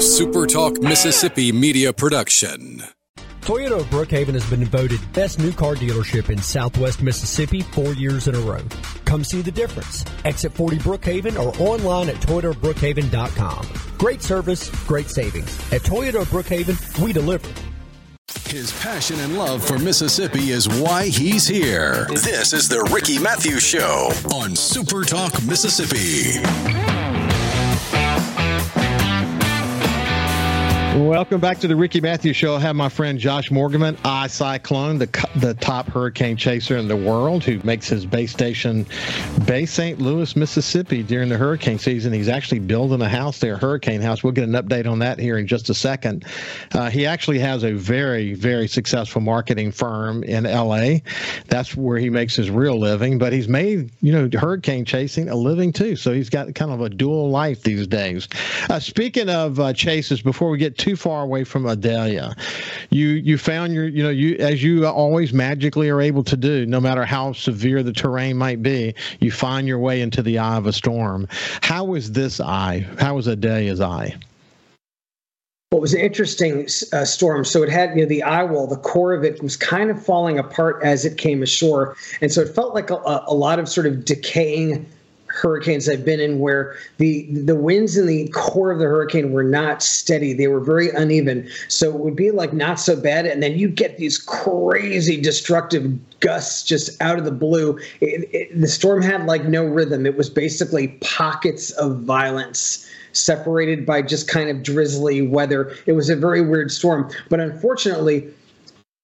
SuperTalk Mississippi media production. Toyota of Brookhaven has been voted best new car dealership in southwest Mississippi four years in a row. Come see the difference. Exit 40 Brookhaven or online at toyotabrookhaven.com. Great service, great savings. At Toyota of Brookhaven, we deliver. His passion and love for Mississippi is why he's here. This is the Ricky Mathews Show on SuperTalk Mississippi. Welcome back to the Ricky Mathews Show. I have my friend Josh Morgerman, I Cyclone, the the top hurricane chaser in the world, who makes his base station Bay St. Louis, Mississippi during the hurricane season. He's actually building a house there, hurricane house. We'll get an update on that here in just a second. Uh, he actually has a very, very successful marketing firm in L.A. That's where he makes his real living. But he's made, you know, hurricane chasing a living too. So he's got kind of a dual life these days. Uh, speaking of uh, chases, before we get too far away from Idalia. You you found your you know you as you always magically are able to do, no matter how severe the terrain might be, you find your way into the eye of a storm. How was this eye? How was Idalia's eye? Well, it was an interesting uh, storm. So it had, you know, the eye wall, the core of it was kind of falling apart as it came ashore. And so it felt like a, a lot of sort of decaying hurricanes I've been in where the the winds in the core of the hurricane were not steady. They were very uneven. So it would be like not so bad, and then you get these crazy destructive gusts just out of the blue. It, it, the storm had like no rhythm. It was basically pockets of violence separated by just kind of drizzly weather. It was a very weird storm. But unfortunately,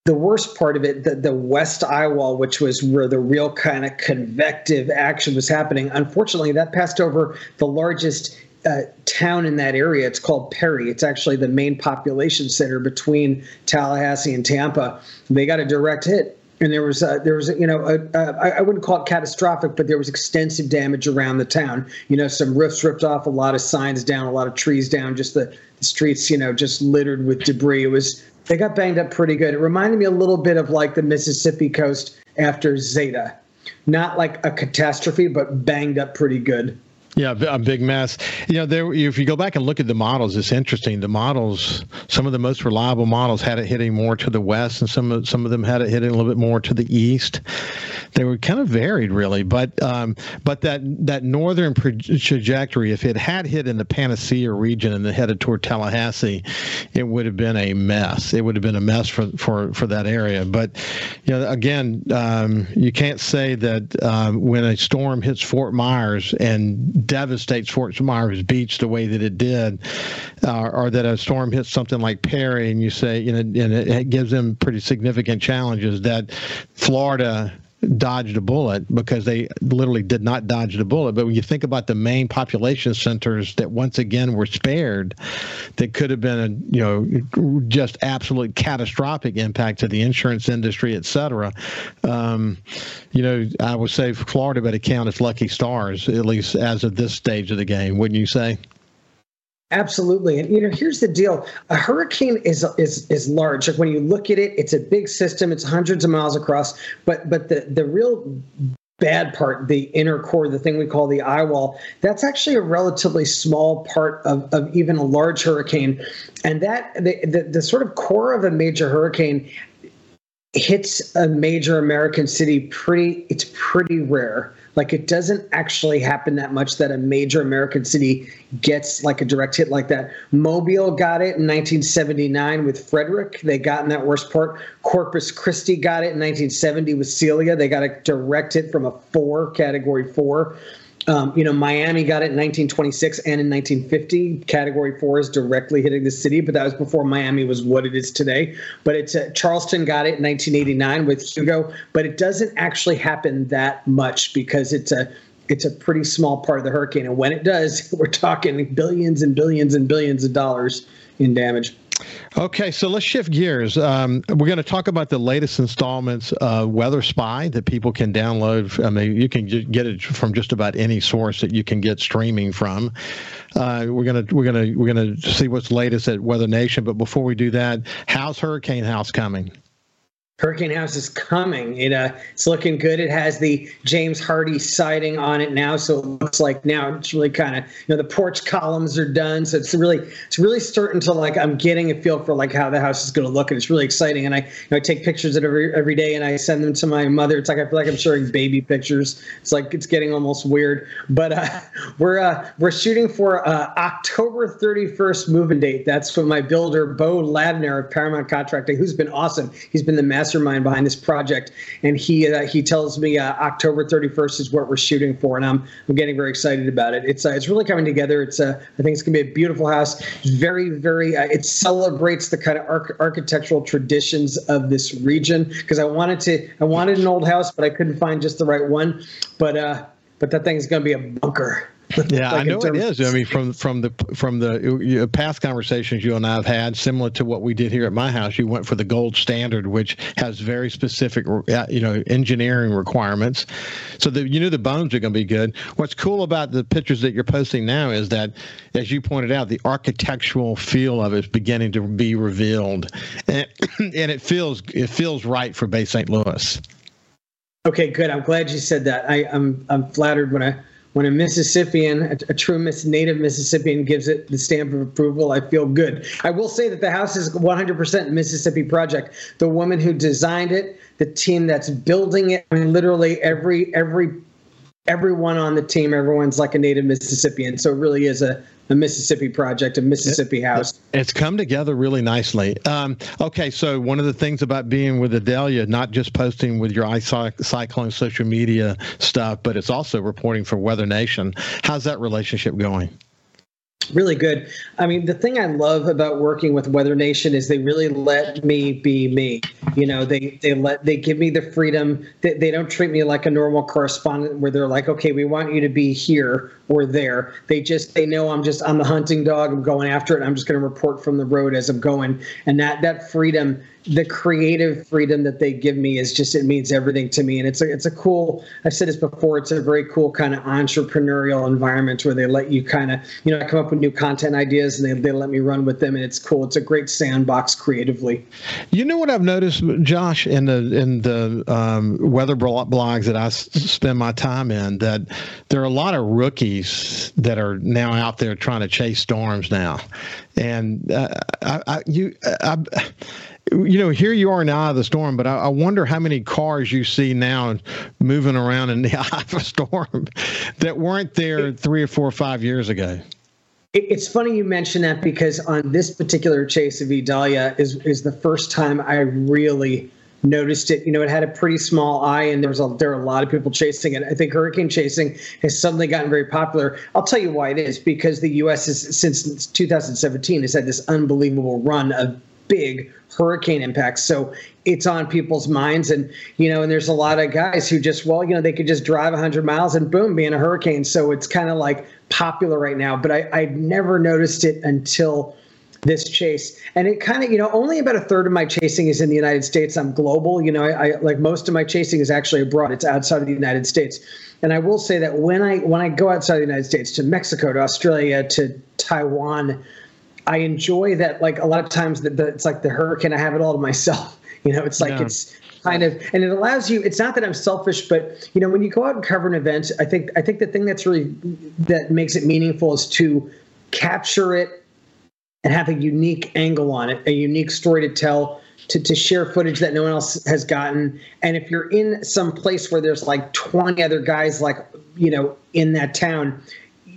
the worst part of it, the, the west eye wall, which was where the real kind of convective action was happening, unfortunately, that passed over the largest uh, town in that area. It's called Perry. It's actually the main population center between Tallahassee and Tampa. They got a direct hit. And there was, uh, there was, you know, a, a, I wouldn't call it catastrophic, but there was extensive damage around the town. You know, some roofs ripped off, a lot of signs down, a lot of trees down, just the, the streets, you know, just littered with debris. It was they got banged up pretty good. It reminded me a little bit of like the Mississippi coast after Zeta. Not like a catastrophe, but banged up pretty good. Yeah, a big mess. You know, there. If you go back and look at the models, it's interesting. The models, some of the most reliable models had it hitting more to the west, and some of some of them had it hitting a little bit more to the east. They were kind of varied, really. But um, but that that northern trajectory, if it had hit in the Panacea region and headed toward Tallahassee, it would have been a mess. It would have been a mess for for for that area. But you know, again, um, you can't say that um, when a storm hits Fort Myers and devastates Fort Myers Beach the way that it did, uh, or that a storm hits something like Perry, and you say, you know, and it, it gives them pretty significant challenges. That Florida dodged a bullet because they literally did not dodge the bullet. But when you think about the main population centers that once again were spared, that could have been a you know just absolute catastrophic impact to the insurance industry, et cetera. Um, you know, I would say Florida better count its lucky stars at least as of this stage of the game, wouldn't you say? Absolutely, and you know, here's the deal: a hurricane is is is large. Like when you look at it, it's a big system. It's hundreds of miles across. But but the the real bad part, the inner core, the thing we call the eye wall, that's actually a relatively small part of, of even a large hurricane. And that the, the, the sort of core of a major hurricane hits a major American city pretty it's pretty rare. Like it doesn't actually happen that much that a major American city gets like a direct hit like that. Mobile got it in 1979 with Frederic. They got in that worst part. Corpus Christi got it in 1970 with Celia. They got a direct hit from a four, category four. Um, you know, Miami got it in 1926 and in 1950. Category four is directly hitting the city, but that was before Miami was what it is today. But it's uh, Charleston got it in 1989 with Hugo, but it doesn't actually happen that much because it's a it's a pretty small part of the hurricane, and when it does, we're talking billions and billions and billions of dollars in damage. Okay, so let's shift gears. Um, we're going to talk about the latest installments of Weather Spy that people can download. I mean, you can get it from just about any source that you can get streaming from. Uh, we're gonna we're gonna we're gonna see what's latest at Weather Nation. But before we do that, how's Hurricane House coming? Hurricane House is coming. It uh, it's looking good. It has the James Hardie siding on it now, so it looks like now it's really kind of you know the porch columns are done. So it's really it's really starting to like I'm getting a feel for like how the house is going to look, and it's really exciting. And I you know, I take pictures of it every every day, and I send them to my mother. It's like I feel like I'm showing baby pictures. It's like it's getting almost weird, but uh, we're uh, we're shooting for uh, October 31st moving date. That's what my builder Bo Ladner of Paramount Contracting, who's been awesome. He's been the master mastermind behind this project, and he uh, he tells me uh, October 31st is what we're shooting for, and I'm I'm getting very excited about it. It's uh, it's really coming together. It's uh, I think it's gonna be a beautiful house. It's very very uh, it celebrates the kind of arch- architectural traditions of this region because I wanted to I wanted an old house, but I couldn't find just the right one. But uh, but that thing's gonna be a bunker. Yeah, like I know it is. I mean, from from the from the past conversations you and I have had, similar to what we did here at my house, you went for the gold standard, which has very specific, uh, you know, engineering requirements. So the, you knew the bones are going to be good. What's cool about the pictures that you're posting now is that, as you pointed out, the architectural feel of it is beginning to be revealed, and, and it feels it feels right for Bay St. Louis. Okay, good. I'm glad you said that. I, I'm I'm flattered when I when a Mississippian, a, a true Miss, native Mississippian, gives it the stamp of approval, I feel good. I will say that the house is 100% Mississippi project. The woman who designed it, the team that's building it, I mean, literally every every everyone on the team, everyone's like a native Mississippian. So it really is a a Mississippi project, a Mississippi house. It's come together really nicely. Um, okay, so one of the things about being with Idalia, not just posting with your iCyclone social media stuff, but it's also reporting for Weather Nation. How's that relationship going? really good. I mean, the thing I love about working with Weather Nation is they really let me be me. You know, they they let they give me the freedom. They, they don't treat me like a normal correspondent where they're like, okay, we want you to be here or there. They just they know I'm just I'm the hunting dog. I'm going after it. I'm just going to report from the road as I'm going, and that that freedom the creative freedom that they give me is just it means everything to me and it's a it's a cool I've said this before it's a very cool kind of entrepreneurial environment where they let you kind of you know I come up with new content ideas and they, they let me run with them and it's cool it's a great sandbox creatively you know what I've noticed Josh in the in the um, weather blogs that I spend my time in that there are a lot of rookies that are now out there trying to chase storms now and uh, I, I, you I, you know, here you are now out of the storm, but I, I, wonder how many cars you see now moving around in the eye of a storm that weren't there three or four or five years ago. It's funny you mention that because on this particular chase of Idalia is is the first time I really noticed it. You know, it had a pretty small eye, and there was a, there are a lot of people chasing it. I think hurricane chasing has suddenly gotten very popular. I'll tell you why it is because the U.S. has since 2017 has had this unbelievable run of big hurricane impacts. So it's on people's minds. And, you know, and there's a lot of guys who just, well, you know, they could just drive 100 miles and boom, be in a hurricane. So it's kind of like popular right now. But I, I never noticed it until this chase. And it kind of, you know, only about a third of my chasing is in the United States. I'm global. You know, I, I like most of my chasing is actually abroad. It's outside of the United States. And I will say that when I when I go outside of the United States to Mexico, to Australia, to Taiwan, I enjoy that. Like a lot of times, that it's like the hurricane. I have it all to myself. You know, it's like yeah. it's kind of, and it allows you. It's not that I'm selfish, but you know, when you go out and cover an event, I think I think the thing that's really that makes it meaningful is to capture it and have a unique angle on it, a unique story to tell. To, to share footage that no one else has gotten and if you're in some place where there's like 20 other guys like you know in that town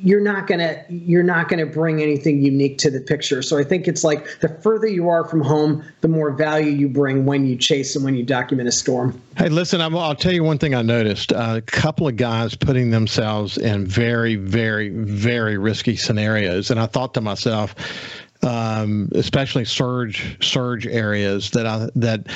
you're not gonna you're not gonna bring anything unique to the picture. So I think it's like the further you are from home, the more value you bring when you chase and when you document a storm. Hey, listen, i will tell you one thing I noticed: uh, a couple of guys putting themselves in very, very, very risky scenarios, and I thought to myself um, especially surge surge areas that I, that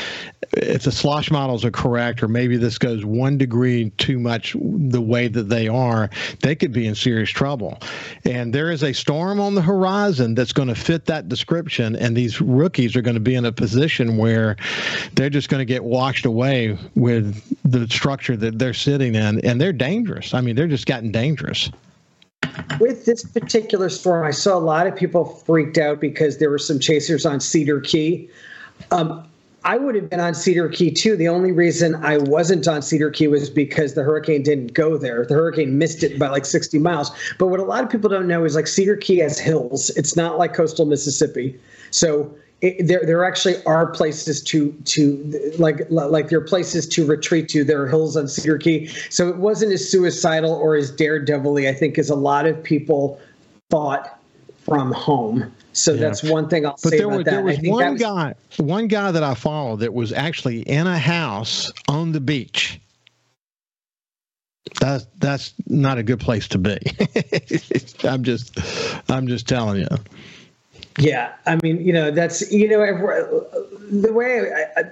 if the slosh models are correct, or maybe this goes one degree too much the way that they are, they could be in serious trouble. And there is a storm on the horizon that's going to fit that description, and these rookies are going to be in a position where they're just going to get washed away with the structure that they're sitting in, and they're dangerous. I mean, they're just gotten dangerous with this particular storm, I saw a lot of people freaked out because there were some chasers on Cedar Key. Um, I would have been on Cedar Key too. The only reason I wasn't on Cedar Key was because the hurricane didn't go there. The hurricane missed it by like 60 miles. But what a lot of people don't know is like Cedar Key has hills. It's not like coastal Mississippi. So it, there, there actually are places to to like like there are places to retreat to. There are hills on Cedar Key, so it wasn't as suicidal or as daredevilly. I think as a lot of people thought from home. So yeah. that's one thing I'll but say there about was, that. There was one was, guy, one guy that I followed that was actually in a house on the beach. That's that's not a good place to be. I'm just, I'm just telling you. Yeah, I mean, you know, that's you know, the way I, I,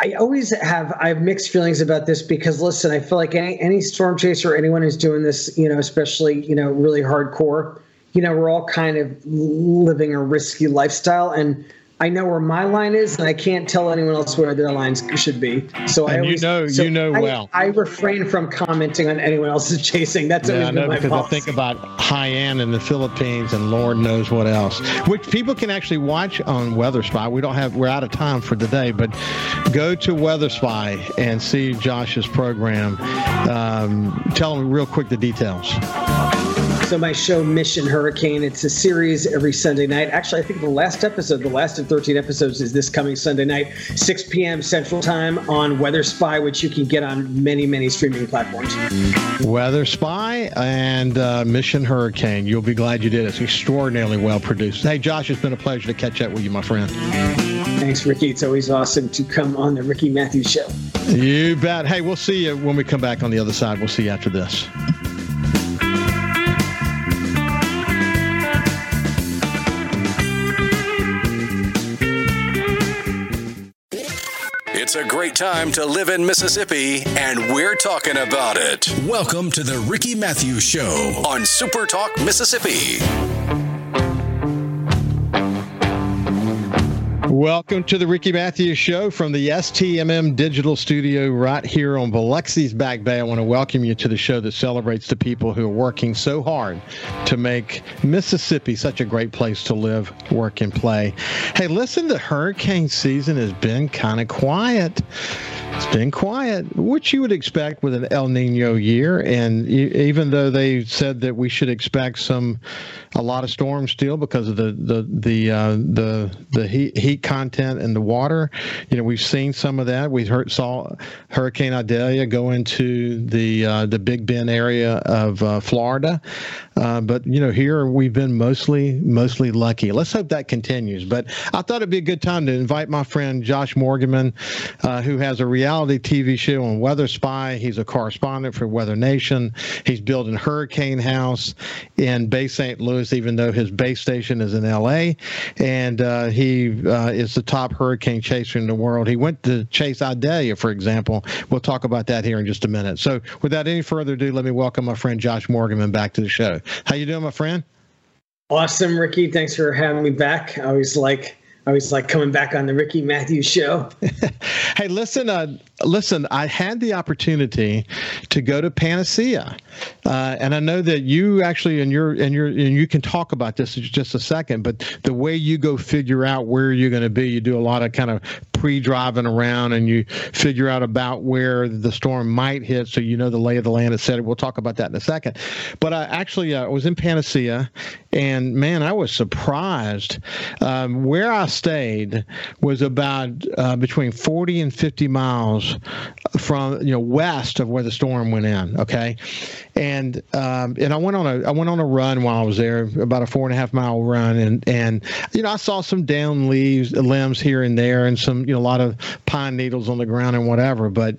I always have I have mixed feelings about this because listen, I feel like any any storm chaser anyone who's doing this, you know, especially you know, really hardcore, you know, we're all kind of living a risky lifestyle. And I know where my line is, and I can't tell anyone else where their lines should be. So and I always, you know, so you know I, well. I refrain from commenting on anyone else's chasing. That's yeah, always I know been my because policy. I think about Haiyan in the Philippines, and Lord knows what else, which people can actually watch on Weather Spy. We don't have, we're out of time for today, but go to Weather Spy and see Josh's program. Um, tell them real quick the details. So my show Mission Hurricane, it's a series every Sunday night. Actually, I think the last episode, the last of 13 episodes is this coming Sunday night, 6 p.m. Central Time on Weather Spy, which you can get on many, many streaming platforms. Weather Spy and uh, Mission Hurricane. You'll be glad you did. It's extraordinarily well produced. Hey, Josh, it's been a pleasure to catch up with you, my friend. Thanks, Ricky. It's always awesome to come on the Ricky Mathews Show. You bet. Hey, we'll see you when we come back on the other side. We'll see you after this. It's a great time to live in Mississippi, and we're talking about it. Welcome to the Ricky Mathews Show on Super Talk Mississippi. Welcome to the Ricky Mathews Show from the STMM Digital Studio right here on Biloxi's Back Bay. I want to welcome you to the show that celebrates the people who are working so hard to make Mississippi such a great place to live, work, and play. Hey, listen, the hurricane season has been kind of quiet. It's been quiet, which you would expect with an El Nino year. And even though they said that we should expect some, a lot of storms still because of the the the uh, the the heat, heat content in the water, you know, we've seen some of that. We heard saw Hurricane Idalia go into the uh, the Big Bend area of uh, Florida, uh, but you know, here we've been mostly mostly lucky. Let's hope that continues. But I thought it'd be a good time to invite my friend Josh Morgerman, uh, who has a reality TV show on Weather Spy. He's a correspondent for Weather Nation. He's building Hurricane House in Bay St. Louis, even though his base station is in LA. And uh, he uh, is the top hurricane chaser in the world. He went to chase Idalia, for example. We'll talk about that here in just a minute. So, without any further ado, let me welcome my friend Josh Morgerman back to the show. How you doing, my friend? Awesome, Ricky. Thanks for having me back. I always like I was like coming back on the Ricky Mathews show. hey, listen, uh, listen. I had the opportunity to go to Panacea, uh, and I know that you actually, and you're, and you're, and you can talk about this in just a second. But the way you go figure out where you're going to be, you do a lot of kind of pre-driving around, and you figure out about where the storm might hit, so you know the lay of the land, et cetera. We'll talk about that in a second. But I actually uh, was in Panacea, and man, I was surprised um, where I stayed was about uh, between 40 and 50 miles from you know west of where the storm went in. Okay, and um, and I went on a I went on a run while I was there, about a four and a half mile run, and and you know I saw some down leaves limbs here and there, and some you know a lot of pine needles on the ground and whatever. But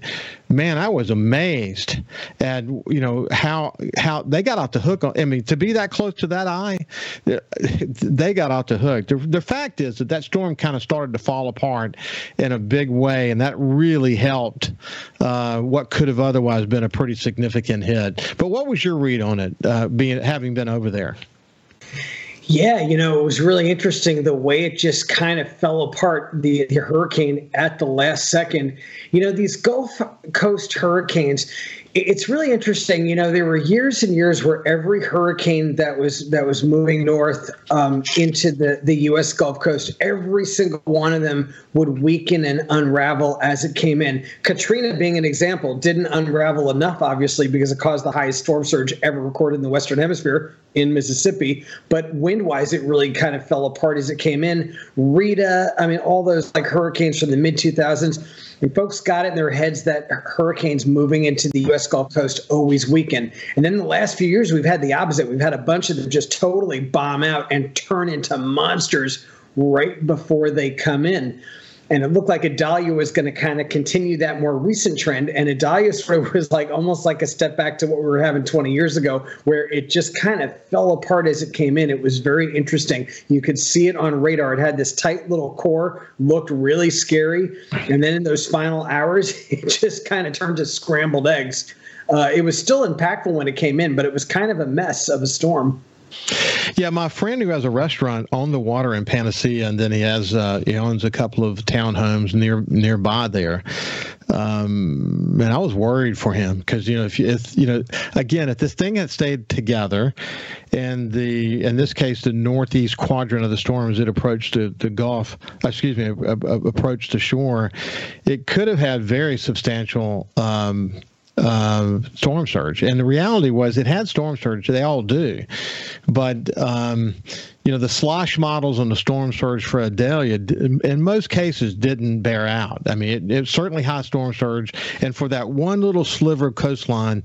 man, I was amazed at you know how how they got off the hook. I mean, to be that close to that eye, they got off the hook. The, the fact is that that storm kind of started to fall apart in a big way, and that really helped uh, what could have otherwise been a pretty significant hit. But what was your read on it, uh, being having been over there? Yeah, you know, it was really interesting the way it just kind of fell apart, the, the hurricane at the last second. You know, these Gulf Coast hurricanes, it's really interesting. You know, there were years and years where every hurricane that was that was moving north um, into the the U.S. Gulf Coast, every single one of them would weaken and unravel as it came in. Katrina, being an example, didn't unravel enough, obviously, because it caused the highest storm surge ever recorded in the Western Hemisphere in Mississippi. But wind wise, it really kind of fell apart as it came in. Rita, I mean, all those like hurricanes from the mid 2000s and folks got it in their heads that hurricanes moving into the U.S. Gulf Coast always weaken. And then the last few years, we've had the opposite. We've had a bunch of them just totally bomb out and turn into monsters right before they come in and it looked like Idalia was going to kind of continue that more recent trend. And Idalia sort of was like almost like a step back to what we were having 20 years ago, where it just kind of fell apart as it came in. It was very interesting. You could see it on radar. It had this tight little core, looked really scary, and then in those final hours, it just kind of turned to scrambled eggs. Uh, it was still impactful when it came in, but it was kind of a mess of a storm. Yeah, my friend who has a restaurant on the water in Panacea, and then he has uh, he owns a couple of townhomes near nearby there. Um, and I was worried for him because you know if, if you know again if this thing had stayed together, and the in this case the northeast quadrant of the storm as it approached the, the Gulf, excuse me, approached the shore, it could have had very substantial. Um, uh, storm surge. And the reality was it had storm surge. They all do. But, um, you know, the slosh models on the storm surge for Idalia, in most cases, didn't bear out. I mean, it, it certainly high storm surge. And for that one little sliver of coastline,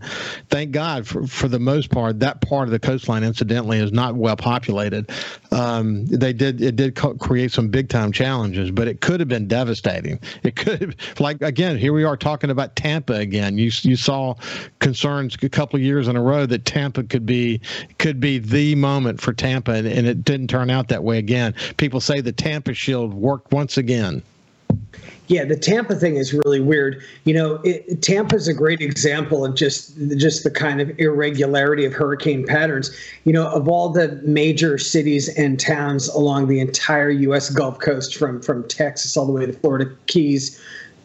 thank God, for, for the most part, that part of the coastline, incidentally, is not well populated. Um, they did, it did co- create some big time challenges, but it could have been devastating. It could have, like, again, here we are talking about Tampa again. You, you saw concerns a couple of years in a row that Tampa could be, could be the moment for Tampa, and, and it didn't turn out that way again. People say the Tampa Shield worked once again. Yeah, the Tampa thing is really weird. You know, Tampa is a great example of just just the kind of irregularity of hurricane patterns. You know, of all the major cities and towns along the entire U.S. Gulf Coast, from from Texas all the way to Florida Keys,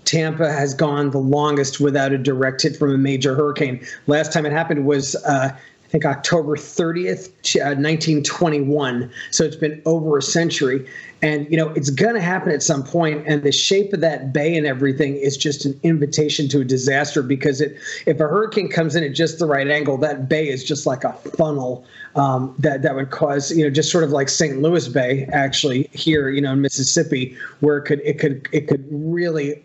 Tampa has gone the longest without a direct hit from a major hurricane. Last time it happened was uh, think October 30th, 1921. Uh, so it's been over a century. And, you know, it's going to happen at some point. point, And the shape of that bay and everything is just an invitation to a disaster because it, if a hurricane comes in at just the right angle, that bay is just like a funnel um, that, that would cause, you know, just sort of like St. Louis Bay, actually, here, you know, in Mississippi, where it could, it could, it could really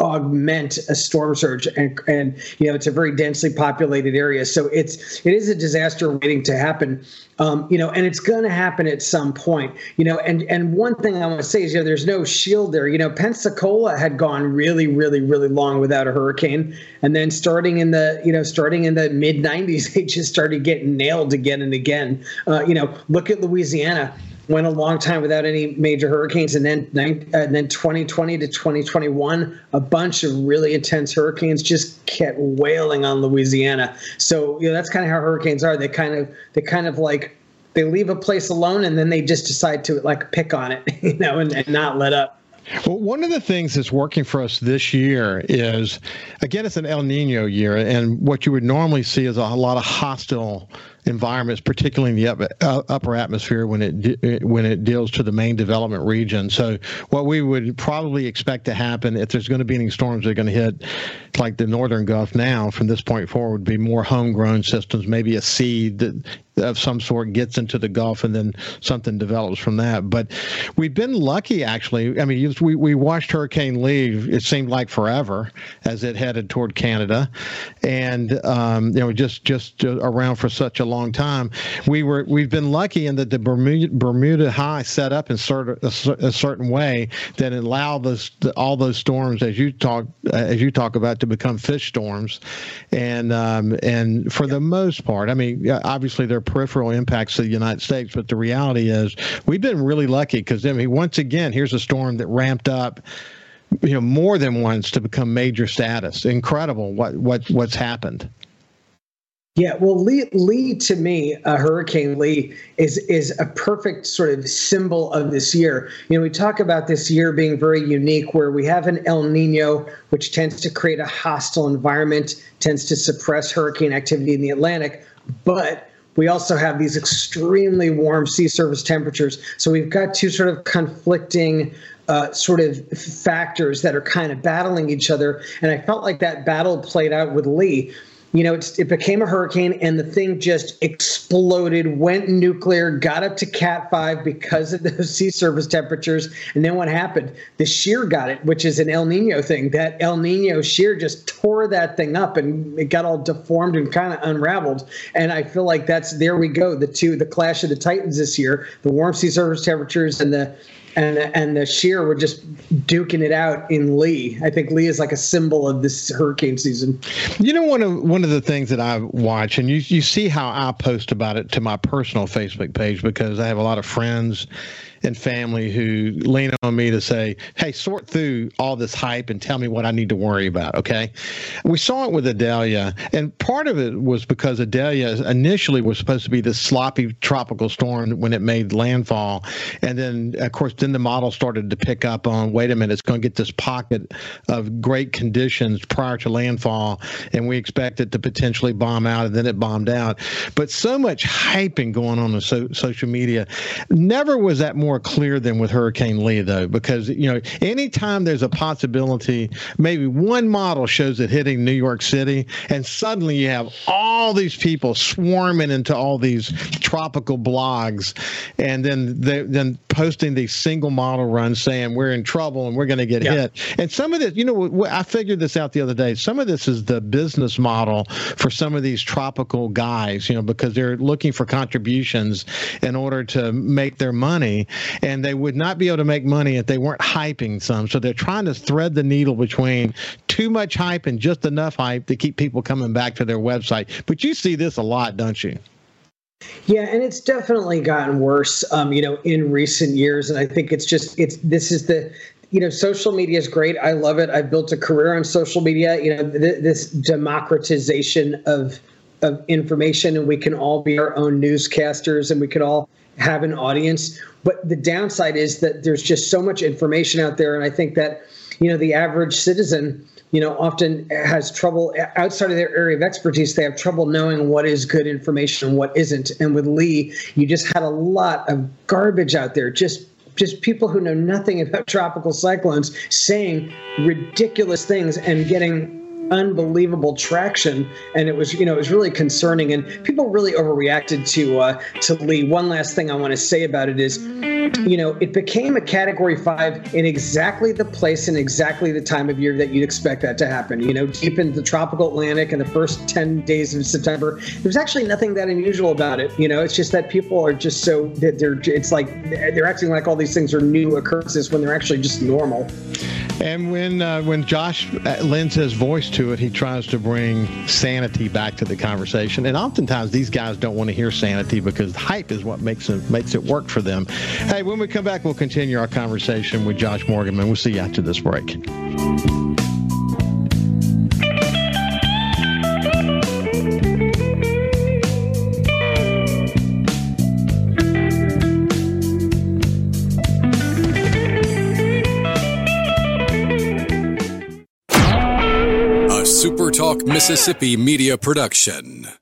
augment a storm surge and and you know it's a very densely populated area. So it's it is a disaster waiting to happen. Um, you know and it's going to happen at some point you know and and one thing i want to say is you know there's no shield there. You know pensacola had gone really really really long without a hurricane. And then starting in the you know starting in the mid 90s they just started getting nailed again and again. Uh, you know look at louisiana went a long time without any major hurricanes, and then uh, and then 2020 to 2021, a bunch of really intense hurricanes just kept wailing on Louisiana. So you know that's kind of how hurricanes are. They kind of they kind of like they leave a place alone, and then they just decide to like pick on it, you know, and, and not let up. Well, one of the things that's working for us this year is, again, it's an El Nino year, and what you would normally see is a lot of hostile environments, particularly in the upper, uh, upper atmosphere when it when it deals to the main development region. So what we would probably expect to happen if there's going to be any storms that are going to hit like the northern Gulf now from this point forward would be more homegrown systems, maybe a seed that of some sort gets into the Gulf and then something develops from that. But we've been lucky, actually. I mean, we, we watched Hurricane leave, it seemed like forever as it headed toward Canada. And, um, you know, just, just around for such a long long time. We were we've been lucky in that the Bermuda, Bermuda High set up in certain a, a certain way that allowed those all those storms as you talk as you talk about to become fish storms, and um, and for the most part, I mean, obviously there are peripheral impacts to the United States, but the reality is we've been really lucky because I mean, once again, here's a storm that ramped up you know more than once to become major status. Incredible what what what's happened Yeah, well, Lee, Lee to me, uh, Hurricane Lee is is a perfect sort of symbol of this year. You know, we talk about this year being very unique, where we have an El Nino, which tends to create a hostile environment, tends to suppress hurricane activity in the Atlantic, but we also have these extremely warm sea surface temperatures. So we've got two sort of conflicting uh, sort of factors that are kind of battling each other. And I felt like that battle played out with Lee you know, it became a hurricane and the thing just exploded, went nuclear, got up to Cat 5 because of those sea surface temperatures. And then what happened? The shear got it, which is an El Nino thing. That El Nino shear just tore that thing up and it got all deformed and kind of unraveled. And I feel like that's there we go. The two, the clash of the Titans this year, the warm sea surface temperatures and the and and the shear were just duking it out in Lee. I think Lee is like a symbol of this hurricane season. You know, one of one of the things that I watch, and you you see how I post about it to my personal Facebook page because I have a lot of friends and family who lean on me to say, hey, sort through all this hype and tell me what I need to worry about. Okay. We saw it with Idalia, and part of it was because Idalia initially was supposed to be this sloppy tropical storm when it made landfall. And then, of course, then the model started to pick up on wait a minute, it's going to get this pocket of great conditions prior to landfall, and we expect it to potentially bomb out, and then it bombed out. But so much hyping going on in so, social media. Never was that more clear than with Hurricane Lee, though, because you know anytime there's a possibility, maybe one model shows it hitting New York City, and suddenly you have all these people swarming into all these tropical blogs, and then they, then posting these single model run saying we're in trouble and we're going to get yeah. hit. And some of this, you know, I figured this out the other day. Some of this is the business model for some of these tropical guys, you know, because they're looking for contributions in order to make their money and they would not be able to make money if they weren't hyping some. So they're trying to thread the needle between too much hype and just enough hype to keep people coming back to their website. But you see this a lot, don't you? Yeah, and it's definitely gotten worse, um, you know, in recent years. And I think it's just it's this is the you know social media is great. I love it. I've built a career on social media. You know, th- this democratization of of information, and we can all be our own newscasters, and we can all have an audience. But the downside is that there's just so much information out there, and I think that you know the average citizen you know often has trouble outside of their area of expertise they have trouble knowing what is good information and what isn't. And with lee you just had a lot of garbage out there. Just just people who know nothing about tropical cyclones saying ridiculous things and getting unbelievable traction, and it was you know it was really concerning, and people really overreacted to uh, to Lee. One last thing I want to say about it is, you know, it became a Category Five in exactly the place and exactly the time of year that you'd expect that to happen. You know, deep in the tropical Atlantic in the first ten days of September, there's actually nothing that unusual about it. You know, it's just that people are just so that they're it's like they're acting like all these things are new occurrences when they're actually just normal. And when uh, when Josh uh, lends his voice to it, he tries to bring sanity back to the conversation. And oftentimes these guys don't want to hear sanity because hype is what makes it makes it work for them. Hey, when we come back, we'll continue our conversation with Josh Morgan, and we'll see you after this break. Mississippi Media Production.